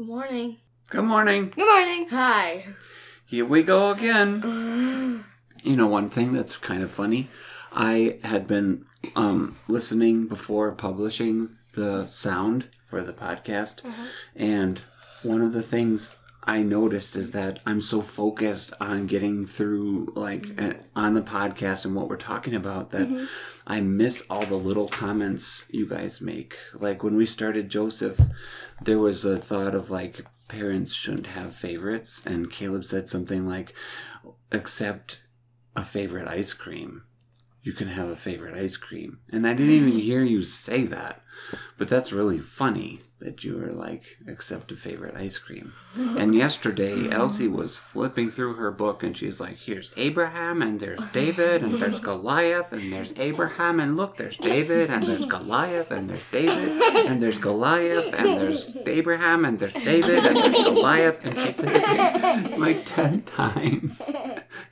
Good morning. Good morning. Good morning. Hi. Here we go again. You know, one thing that's kind of funny, I had been um, listening before publishing the sound for the podcast, and one of the things I noticed is that I'm so focused on getting through, like, uh, on the podcast and what we're talking about that I miss all the little comments you guys make. Like, when we started Joseph, there was a thought of, like, parents shouldn't have favorites, and Caleb said something like, except a favorite ice cream. You can have a favorite ice cream. And I didn't even hear you say that. But that's really funny that you were like, accept a favorite ice cream. And yesterday, Elsie was flipping through her book and she's like, here's Abraham and there's David and there's Goliath and there's Abraham and look, there's David and there's Goliath and there's David and there's Goliath and there's Abraham and there's David and there's Goliath. And she said it like 10 times.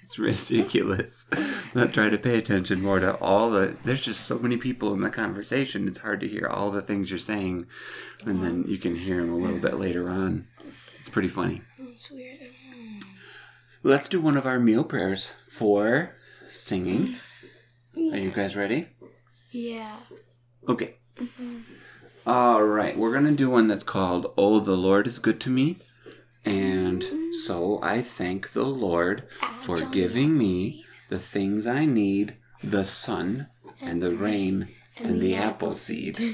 It's ridiculous. Not try to pay attention more to all the. There's just so many people in the conversation. It's hard to hear all the things you're saying, and then you can hear them a little bit later on. It's pretty funny. It's weird. Let's do one of our meal prayers for singing. Are you guys ready? Yeah. Okay. All right, we're gonna do one that's called "Oh, the Lord is good to me," and so I thank the Lord for giving me the things I need: the sun and the rain and the apple seed.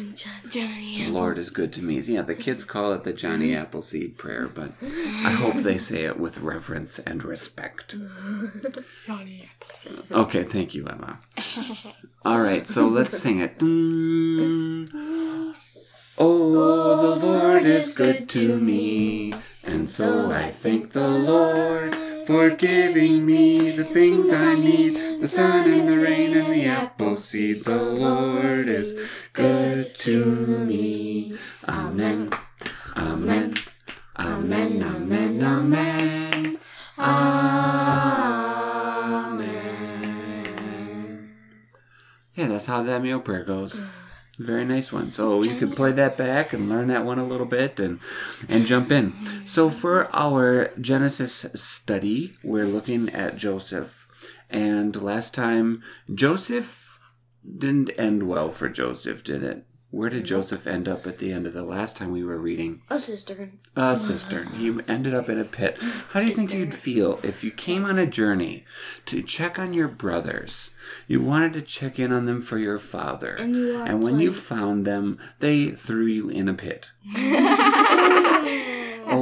The Lord is good to me. Yeah, the kids call it the Johnny Appleseed prayer, but I hope they say it with reverence and respect. Johnny Appleseed. Okay, thank you, Emma. All right, so let's sing it. Mm. Oh, the Lord is good to me, and so I thank the Lord for giving me the things I need the sun and the rain and the apple seed. The Lord is good to me. Amen. Amen. Amen. Amen. Amen. Amen. Yeah, that's how that meal prayer goes. Very nice one. So you can play that back and learn that one a little bit and and jump in. So for our Genesis study, we're looking at Joseph. And last time Joseph didn't end well for Joseph, did it? Where did Joseph end up at the end of the last time we were reading? A sister. A cistern. He ended up in a pit. How do you think you'd feel if you came on a journey to check on your brothers? You wanted to check in on them for your father. And you And when you found them, they threw you in a pit.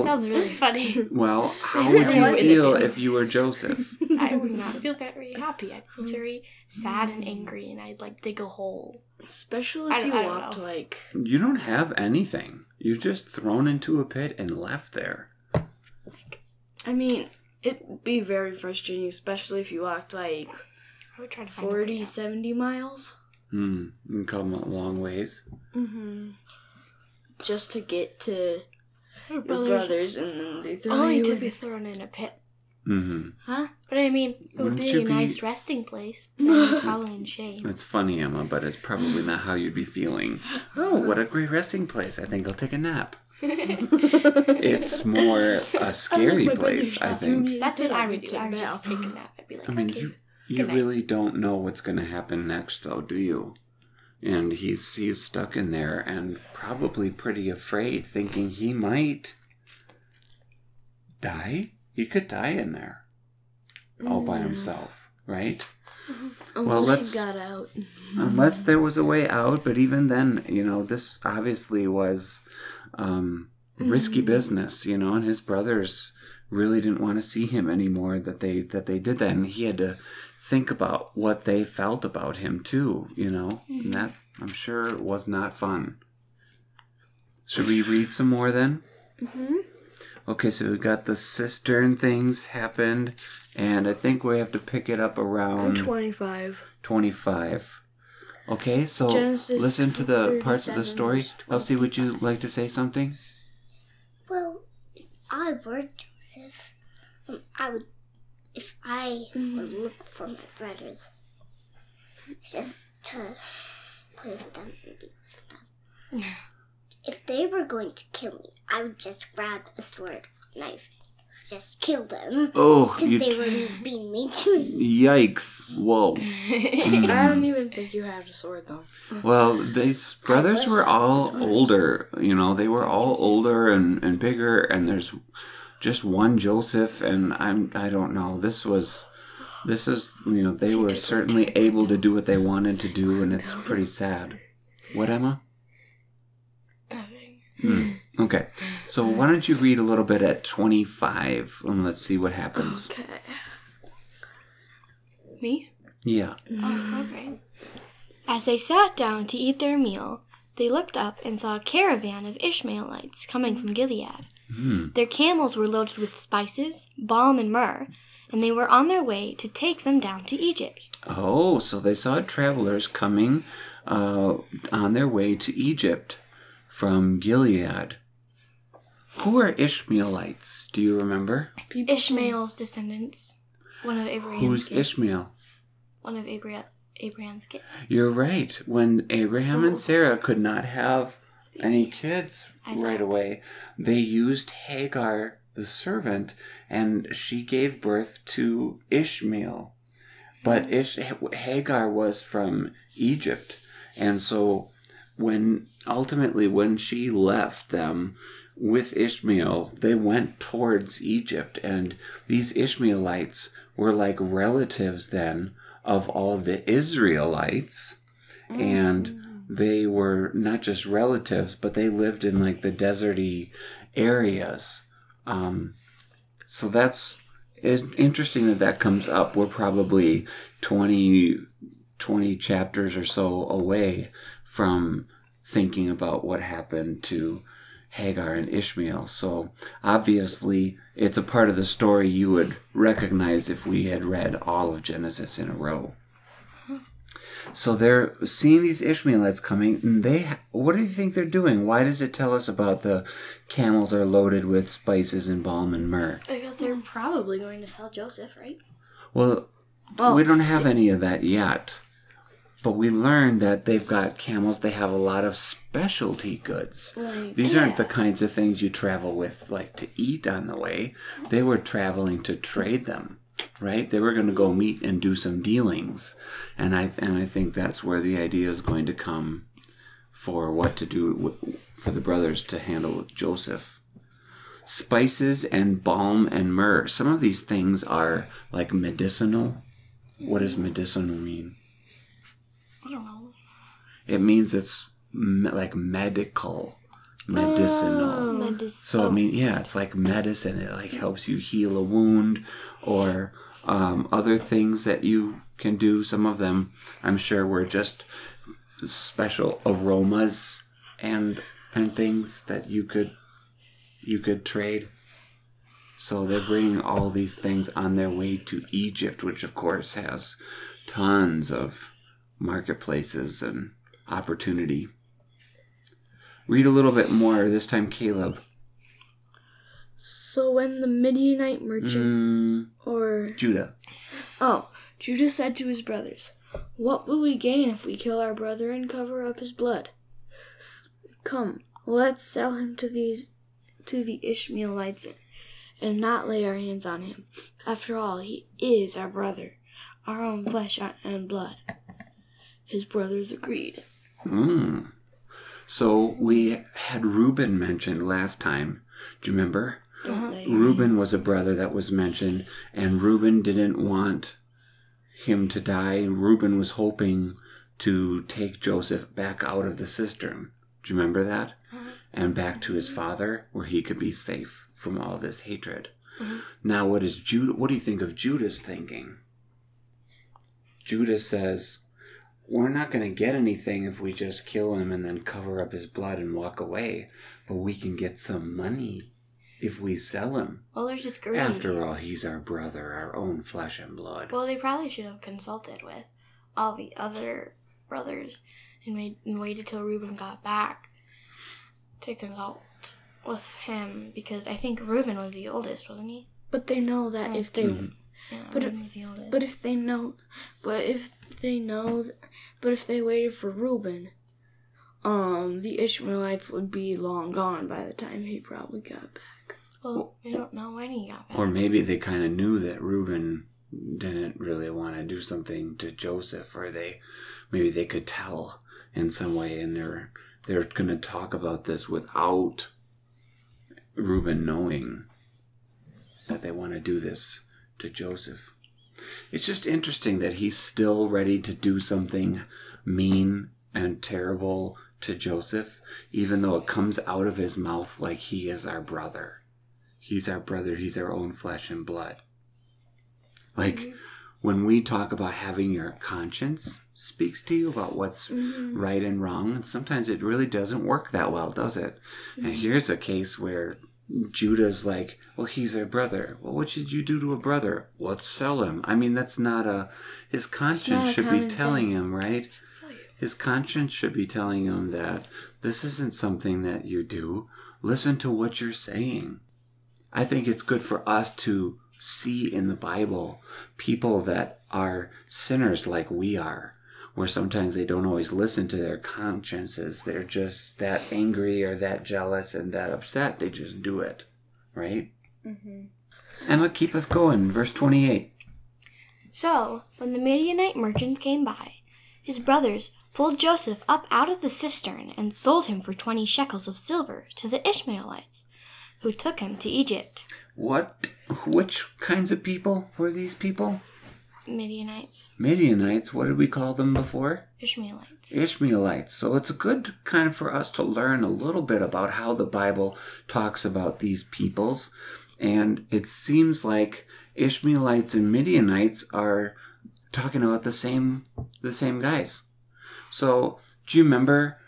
That sounds really funny. Well, how would you feel if you were Joseph? I would not feel very happy. I'd feel very sad and angry, and I'd like dig a hole. Especially I if don't- you I don't walked know. like You don't have anything. You're just thrown into a pit and left there. I mean, it'd be very frustrating, especially if you walked like I would try to find a way 40, out. 70 miles. Hmm. You come a long ways. Mm-hmm. Just to get to Your your brothers brothers, and then they throw only you to in. be thrown in a pit. Mm-hmm. Huh? But I mean, it would Wouldn't be you a be- nice resting place. So I'm probably in shame. That's funny, Emma, but it's probably not how you'd be feeling. Oh, what a great resting place. I think I'll take a nap. It's more a scary my place, brothers I threw me think. in That's what I would do. I would just now. take a nap. I'd be like, I mean, okay. you you Good night. really don't know what's going to happen next, though, do you? And he's he's stuck in there and probably pretty afraid, thinking he might die. He could die in there all by mm. himself, right? Mm-hmm. Unless let's- he got out. unless there was a way out but even then you know this obviously was um risky mm. business you know and his brothers really didn't want to see him anymore that they that they did that and he had to think about what they felt about him too you know and that i'm sure was not fun should we read some more then Mm-hmm. okay so we got the cistern things happened and i think we have to pick it up around 25. 25. Okay, so Genesis listen to the parts of the story. Elsie, would you like to say something? Well, if I were Joseph, um, I would, if I would look for my brothers, just to play with them and be with them. if they were going to kill me, I would just grab a sword, knife, just kill them. Oh, Because you they were being mean to me. yikes! Whoa. I don't even think you had a sword though. Well, these brothers were all older. You know, they were all older and, and bigger. And there's just one Joseph, and I'm I don't know. This was, this is you know they were certainly able to do what they wanted to do, and it's pretty sad. What Emma? Hmm. Okay, so why don't you read a little bit at twenty five, and let's see what happens. Okay. Me? Yeah. Oh, okay. As they sat down to eat their meal, they looked up and saw a caravan of Ishmaelites coming from Gilead. Hmm. Their camels were loaded with spices, balm, and myrrh, and they were on their way to take them down to Egypt. Oh, so they saw travelers coming uh, on their way to Egypt from Gilead. Who are Ishmaelites? Do you remember? Ishmael's descendants, one of Abraham's Who's kids. Ishmael? One of Abraham, Abraham's kids. You're right. When Abraham and oh. Sarah could not have any kids Isaac. right away, they used Hagar, the servant, and she gave birth to Ishmael. But Ish- Hagar was from Egypt, and so when ultimately when she left them with Ishmael, they went towards Egypt, and these Ishmaelites were like relatives then of all the Israelites, and they were not just relatives, but they lived in like the deserty areas. Um, so that's interesting that that comes up. We're probably 20, 20 chapters or so away from thinking about what happened to Hagar and Ishmael. So obviously, it's a part of the story you would recognize if we had read all of Genesis in a row. So they're seeing these Ishmaelites coming, and they. What do you think they're doing? Why does it tell us about the camels are loaded with spices and balm and myrrh? Because they're probably going to sell Joseph, right? Well, Well, we don't have any of that yet. But we learned that they've got camels, they have a lot of specialty goods. Like, These aren't the kinds of things you travel with, like to eat on the way. They were traveling to trade them, right? They were going to go meet and do some dealings. And I, and I think that's where the idea is going to come for what to do for the brothers to handle Joseph. Spices and balm and myrrh. Some of these things are like medicinal. What does medicinal mean? I don't know. It means it's me- like medical, medicinal. Medis- So I mean, yeah, it's like medicine. It like helps you heal a wound, or um, other things that you can do. Some of them, I'm sure, were just special aromas and and things that you could you could trade. So they're bringing all these things on their way to Egypt, which of course has tons of marketplaces and opportunity. Read a little bit more this time, Caleb. So when the Midianite merchant Mm, or Judah. oh, Judah said to his brothers, "What will we gain if we kill our brother and cover up his blood? Come, let's sell him to these to the Ishmaelites and not lay our hands on him. After all, he is our brother, our own flesh and blood." His brothers agreed. Mm. So we had Reuben mentioned last time. Do you remember? Don't uh-huh. lay Reuben was a brother that was mentioned, and Reuben didn't want him to die. Reuben was hoping to take Joseph back out of the cistern. Do you remember that? Uh-huh. And back to his mm-hmm. father, where he could be safe from all this hatred. Mm-hmm. Now, what is Judah? What do you think of Judah's thinking? Judah says, "We're not going to get anything if we just kill him and then cover up his blood and walk away, but we can get some money." If we sell him, Well, they're just greedy. after all, he's our brother, our own flesh and blood. Well, they probably should have consulted with all the other brothers and made and waited till Reuben got back to consult with him because I think Reuben was the oldest, wasn't he? But they know that if they Mhm. Yeah, But Reuben was the oldest. But if they know, but if they know, but if they waited for Reuben, um, the Ishmaelites would be long gone by the time he probably got back. Well, we don't know when he got back. Or maybe they kind of knew that Reuben didn't really want to do something to Joseph, or they maybe they could tell in some way, and they're they're going to talk about this without Reuben knowing that they want to do this to Joseph. It's just interesting that he's still ready to do something mean and terrible to Joseph, even though it comes out of his mouth like he is our brother. He's our brother, he's our own flesh and blood. Like mm-hmm. when we talk about having your conscience speaks to you about what's mm-hmm. right and wrong, and sometimes it really doesn't work that well, does it? And mm-hmm. here's a case where Judah's like, well, he's our brother. Well, what should you do to a brother? Let's sell him. I mean, that's not a. His conscience should be telling him, right? His conscience should be telling him that this isn't something that you do. Listen to what you're saying. I think it's good for us to see in the Bible people that are sinners like we are, where sometimes they don't always listen to their consciences. They're just that angry or that jealous and that upset. They just do it, right? Mm-hmm. Emma, keep us going. Verse 28. So, when the Midianite merchants came by, his brothers pulled Joseph up out of the cistern and sold him for twenty shekels of silver to the Ishmaelites, who took him to Egypt. What, which kinds of people were these people? Midianites, Midianites, what did we call them before? Ishmaelites. Ishmaelites. So it's a good kind of for us to learn a little bit about how the Bible talks about these peoples. And it seems like Ishmaelites and Midianites are talking about the same the same guys. So do you remember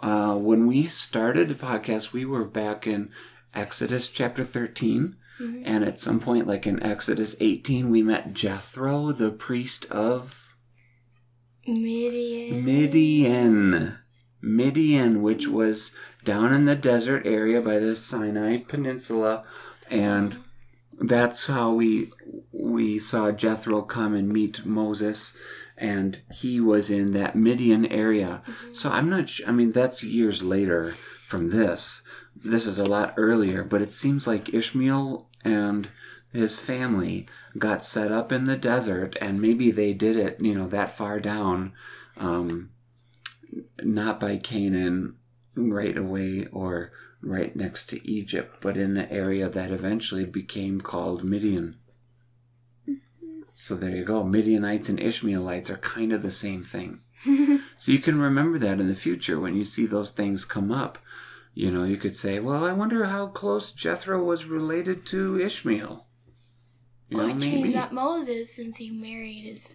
uh, when we started the podcast? We were back in Exodus chapter 13 and at some point, like in Exodus 18, we met Jethro, the priest of Midian. Midian. Midian, which was down in the desert area by the Sinai Peninsula, and that's how we we saw Jethro come and meet Moses, and he was in that Midian area. Mm-hmm. So I'm not. Sure, I mean, that's years later from this. This is a lot earlier, but it seems like Ishmael and his family got set up in the desert, and maybe they did it, you know, that far down, um, not by Canaan right away or right next to Egypt, but in the area that eventually became called Midian. So there you go. Midianites and Ishmaelites are kind of the same thing. so you can remember that in the future when you see those things come up. You know, you could say, well, I wonder how close Jethro was related to Ishmael. You know, Which maybe. means that Moses, since he married his,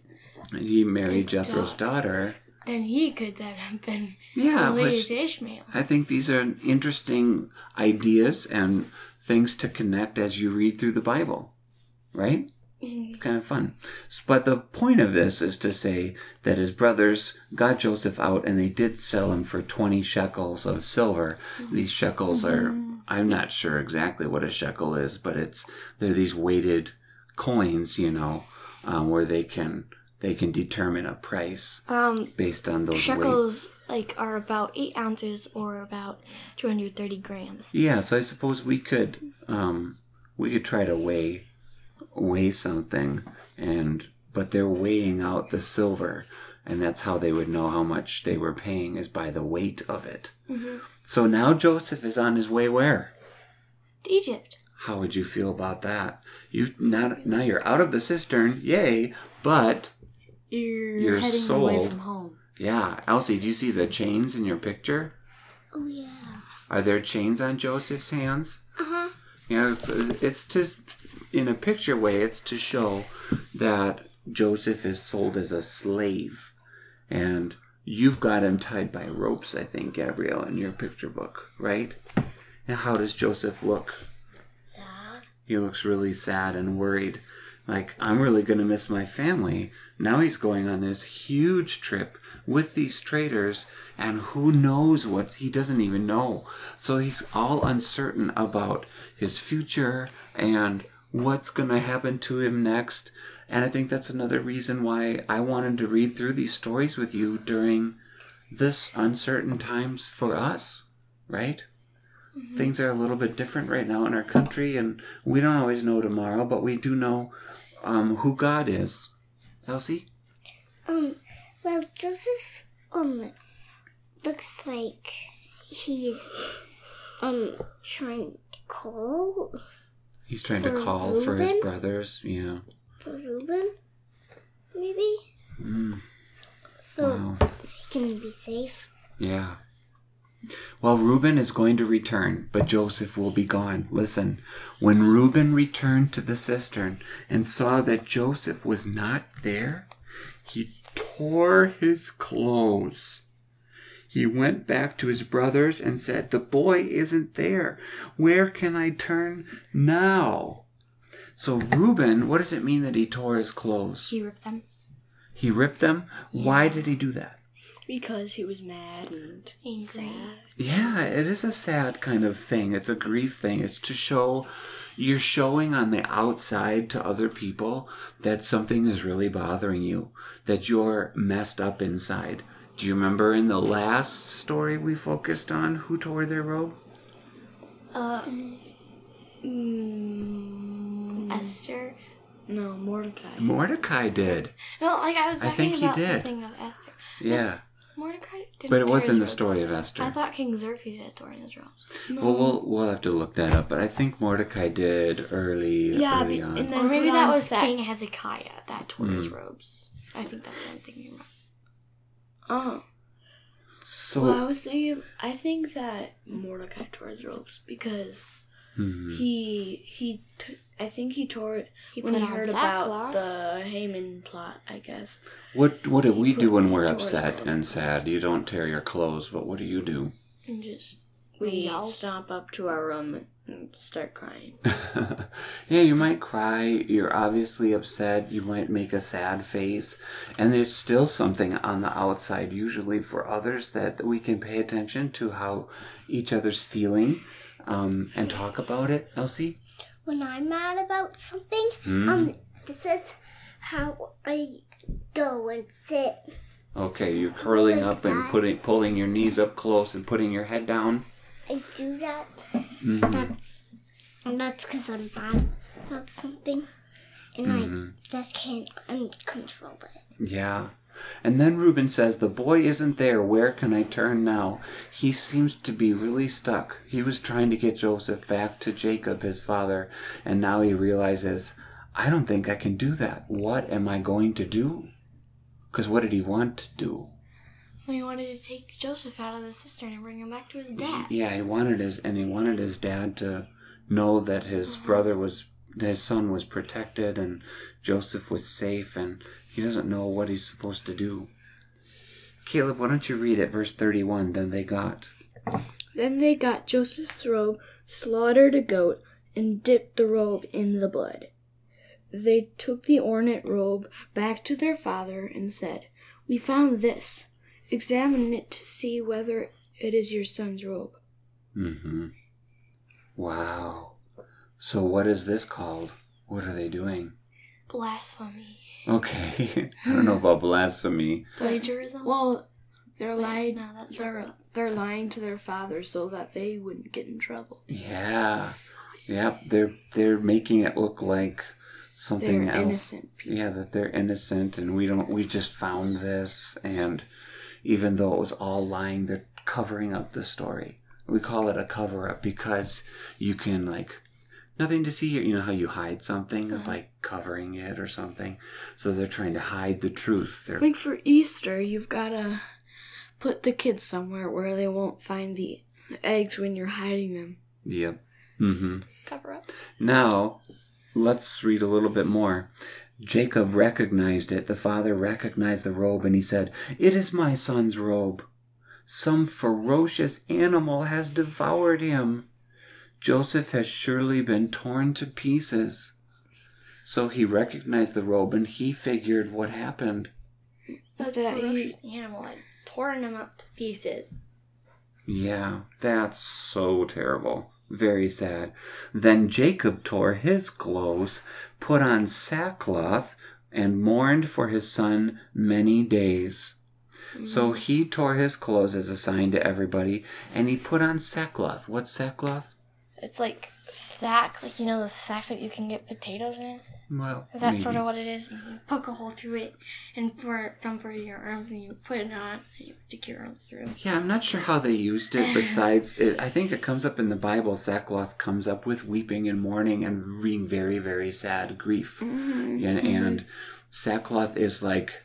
And he married His Jethro's daughter. then he could then have been Yeah, related to Ishmael. I think these are interesting ideas and things to connect as you read through the Bible, right? It's kind of fun. But the point of this is to say that his brothers got Joseph out and they did sell him for 20 shekels of silver. These shekels are, I'm not sure exactly what a shekel is, but it's, they're these weighted coins, you know, um, where they can, they can determine a price Um, based on those weights. shekels like are about eight ounces or about 230 grams. Yeah, so I suppose we could um we could try to weigh weigh something and but they're weighing out the silver and that's how they would know how much they were paying is by the weight of it. So now Joseph is on his way where? To Egypt. How would you feel about that? You now now you're out of the cistern, yay! But You're, You're heading away sold. from home. yeah, Elsie, do you see the chains in your picture? Oh yeah. Are there chains on Joseph's hands? Uh huh. Yeah, it's, it's to, in a picture way, it's to show that Joseph is sold as a slave. And you've got him tied by ropes, I think, Gabrielle, in your picture book, right? And how does Joseph look? Sad. He looks really sad and worried. Like, I'm really going to miss my family. Now he's going on this huge trip with these traders, and who knows what he doesn't even know. So he's all uncertain about his future and what's going to happen to him next. And I think that's another reason why I wanted to read through these stories with you during this uncertain times for us, right? Things are a little bit different right now in our country, and we don't always know tomorrow, but we do know um, who God is. Elsie? Um, well, Joseph, um, looks like he's, um, trying to call He's trying to For call for his brothers. Yeah. for Reuben, maybe? Mm, So wow. he can be safe. Yeah. Well, Reuben is going to return, but Joseph will be gone. Listen, when Reuben returned to the cistern and saw that Joseph was not there, he tore his clothes. He went back to his brothers and said, The boy isn't there. Where can I turn now? So, Reuben, what does it mean that he tore his clothes? He ripped them. He ripped them? Why did he do that? Because he was mad and Angry. sad. Yeah, it is a sad kind of thing. It's a grief thing. It's to show you're showing on the outside to other people that something is really bothering you, that you're messed up inside. Do you remember in the last story we focused on who tore their robe? Um, mm, Esther. No, Mordecai. Mordecai did. No, like I was I talking think he about the thing of Esther. Yeah. Mordecai didn't. But it tear was in his the robe. story of Esther. I thought King Xerxes had torn his robes. Well, we'll we'll have to look that up, but I think Mordecai did early Yeah, early be- on. and then Or maybe that was sack- King Hezekiah that tore his Mm. robes. I think that's what I'm thinking about. Oh. so Well, I was thinking. I think that Mordecai tore his robes because Mhm. he he. T- I think he tore it He when put he heard about sackcloth. the Haman plot. I guess. What what do we do when we're upset and sad? You don't tear your clothes, but what do you do? and just We yell. stomp up to our room and start crying. yeah, you might cry. You're obviously upset. You might make a sad face, and there's still something on the outside, usually for others, that we can pay attention to how each other's feeling, um, and talk about it. Elsie. When I'm mad about something, Hmm? um, this is how I go and sit. Okay, you're curling Like up and putting pulling your knees up close and putting your head down. I do that. Mhm. That's and that's because I'm bad about something, and Mhm. I just can't uncontrol it. Yeah. And then Reuben says, The boy isn't there. Where can I turn now? He seems to be really stuck. He was trying to get Joseph back to Jacob, his father, and now he realizes, I don't think I can do that. What am I going to do? Because what did he want to do? Well, he wanted to take Joseph out of the cistern and bring him back to his dad. Yeah, he wanted his, and he wanted his dad to know that his mm-hmm. brother was, his son was protected and Joseph was safe, and he doesn't know what he's supposed to do. Caleb, why don't you read it, verse 31? Then they got. Then they got Joseph's robe, slaughtered a goat, and dipped the robe in the blood. They took the ornate robe back to their father and said, We found this. Examine it to see whether it is your son's robe. Mm-hmm. Wow. So what is this called? What are they doing? Blasphemy. Okay. I don't know about blasphemy. Plagiarism? Well, they're Wait, lying. no, that's they're wrong. they're lying to their father so that they wouldn't get in trouble. Yeah. Yep. They're they're making it look like something They're else. innocent people. Yeah, that they're innocent and we don't we just found this and even though it was all lying, they're covering up the story. We call it a cover up because you can like nothing to see here. You know how you hide something Uh-huh. by covering it or something. So they're trying to hide the truth. They're Like for Easter, you've gotta put the kids somewhere where they won't find the eggs when you're hiding them. yep. Mm-hmm. Cover up. Now, let's read a little bit more. Jacob recognized it. The father recognized the robe and he said, It is my son's robe. Some ferocious animal has devoured him. Joseph has surely been torn to pieces. So he recognized the robe and he figured what happened. That That he- ferocious animal had torn him up to pieces. Yeah, that's so terrible. Very sad. Then Jacob tore his clothes, put on sackcloth, and mourned for his son many days. So mm. he tore his clothes as a sign to everybody, and he put on sackcloth. What's sackcloth? It's like sack, like you know the sacks that you can get potatoes in. Well, Is that maybe. sort of what it is? You poke a hole through it, and for come for your arms, and you put it on, and you stick your arms through. Yeah, I'm not sure how they used it. Besides, it, I think it comes up in the Bible. Sackcloth comes up with weeping and mourning and being very, very sad grief, mm-hmm. and, mm-hmm. and sackcloth is like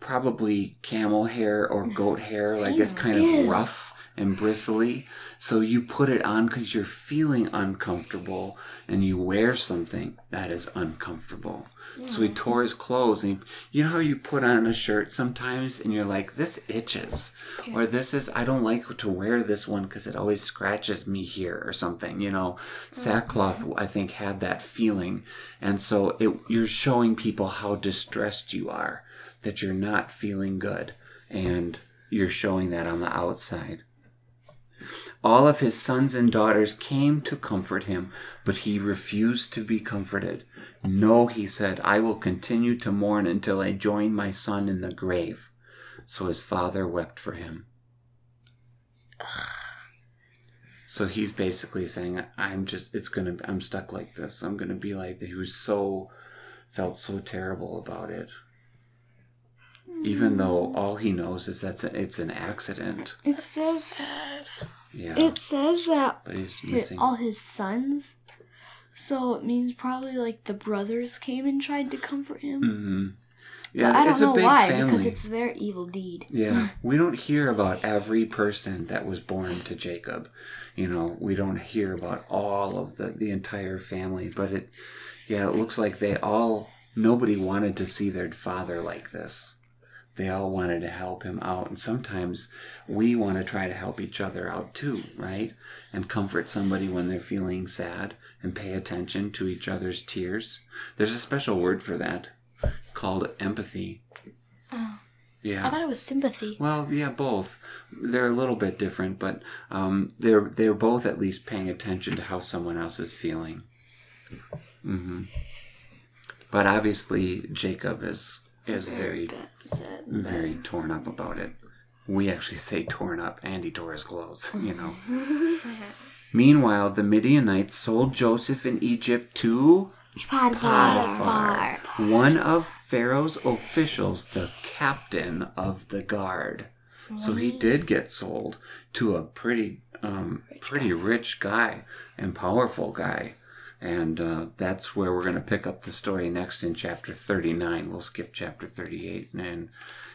probably camel hair or goat hair. Like it's kind of rough and bristly. So you put it on because you're feeling uncomfortable, and you wear something that is uncomfortable. So he tore his clothes, and he, you know how you put on a shirt sometimes, and you're like, "This itches," or "This is I don't like to wear this one because it always scratches me here," or something. You know, oh, sackcloth I think had that feeling, and so it, you're showing people how distressed you are, that you're not feeling good, and you're showing that on the outside. All of his sons and daughters came to comfort him, but he refused to be comforted. No, he said, I will continue to mourn until I join my son in the grave. So his father wept for him. So he's basically saying, I'm just, it's gonna, I'm stuck like this. I'm gonna be like, he was so, felt so terrible about it. Even though all he knows is that it's an accident. It says Yeah. it says that but he's missing. all his sons. So it means probably like the brothers came and tried to comfort him. hmm But Yeah, I don't it's know big why family. because it's their evil deed. Yeah, we don't hear about every person that was born to Jacob. You know, we don't hear about all of the the entire family, but it yeah, it looks like they all nobody wanted to see their father like this. They all wanted to help him out, and sometimes we want to try to help each other out too, right? And comfort somebody when they're feeling sad and pay attention to each other's tears. There's a special word for that called empathy. Oh. Yeah. I thought it was sympathy. Well, yeah, both. They're a little bit different, but um, they're they're both at least paying attention to how someone else is feeling. hmm But obviously, Jacob is is very very torn up about it. We actually say torn up, and he tore his clothes. You know. Meanwhile, the Midianites sold Joseph in Egypt to Potiphar, one of Pharaoh's officials, the captain of the guard. So he did get sold to a pretty, um, pretty rich guy and powerful guy, and uh, that's where we're going to pick up the story next in chapter thirty-nine. We'll skip chapter thirty-eight and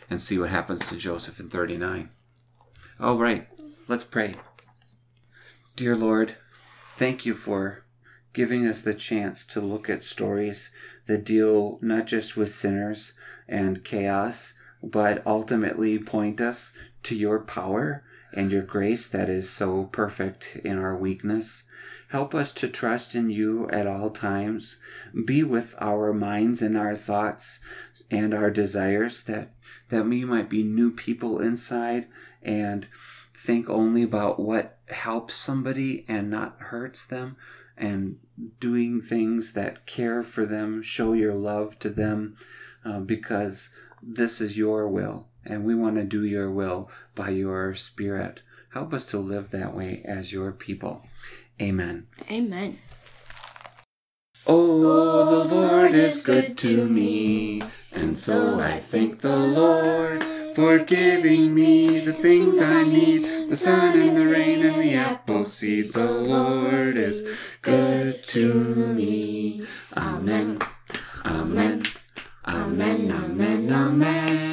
and see what happens to Joseph in thirty-nine. All right, let's pray. Dear Lord, thank you for giving us the chance to look at stories that deal not just with sinners and chaos, but ultimately point us to your power and your grace that is so perfect in our weakness. Help us to trust in you at all times. Be with our minds and our thoughts and our desires that, that we might be new people inside and think only about what helps somebody and not hurts them and doing things that care for them, show your love to them, uh, because this is your will, and we want to do your will by your Spirit. Help us to live that way as your people. Amen. Amen. Oh, the oh, Lord is good to me, and so I thank the Lord for giving me the things I need the sun and the rain and the apple seed. The Lord is good to me. Amen. Amen. Amen. Amen. Amen.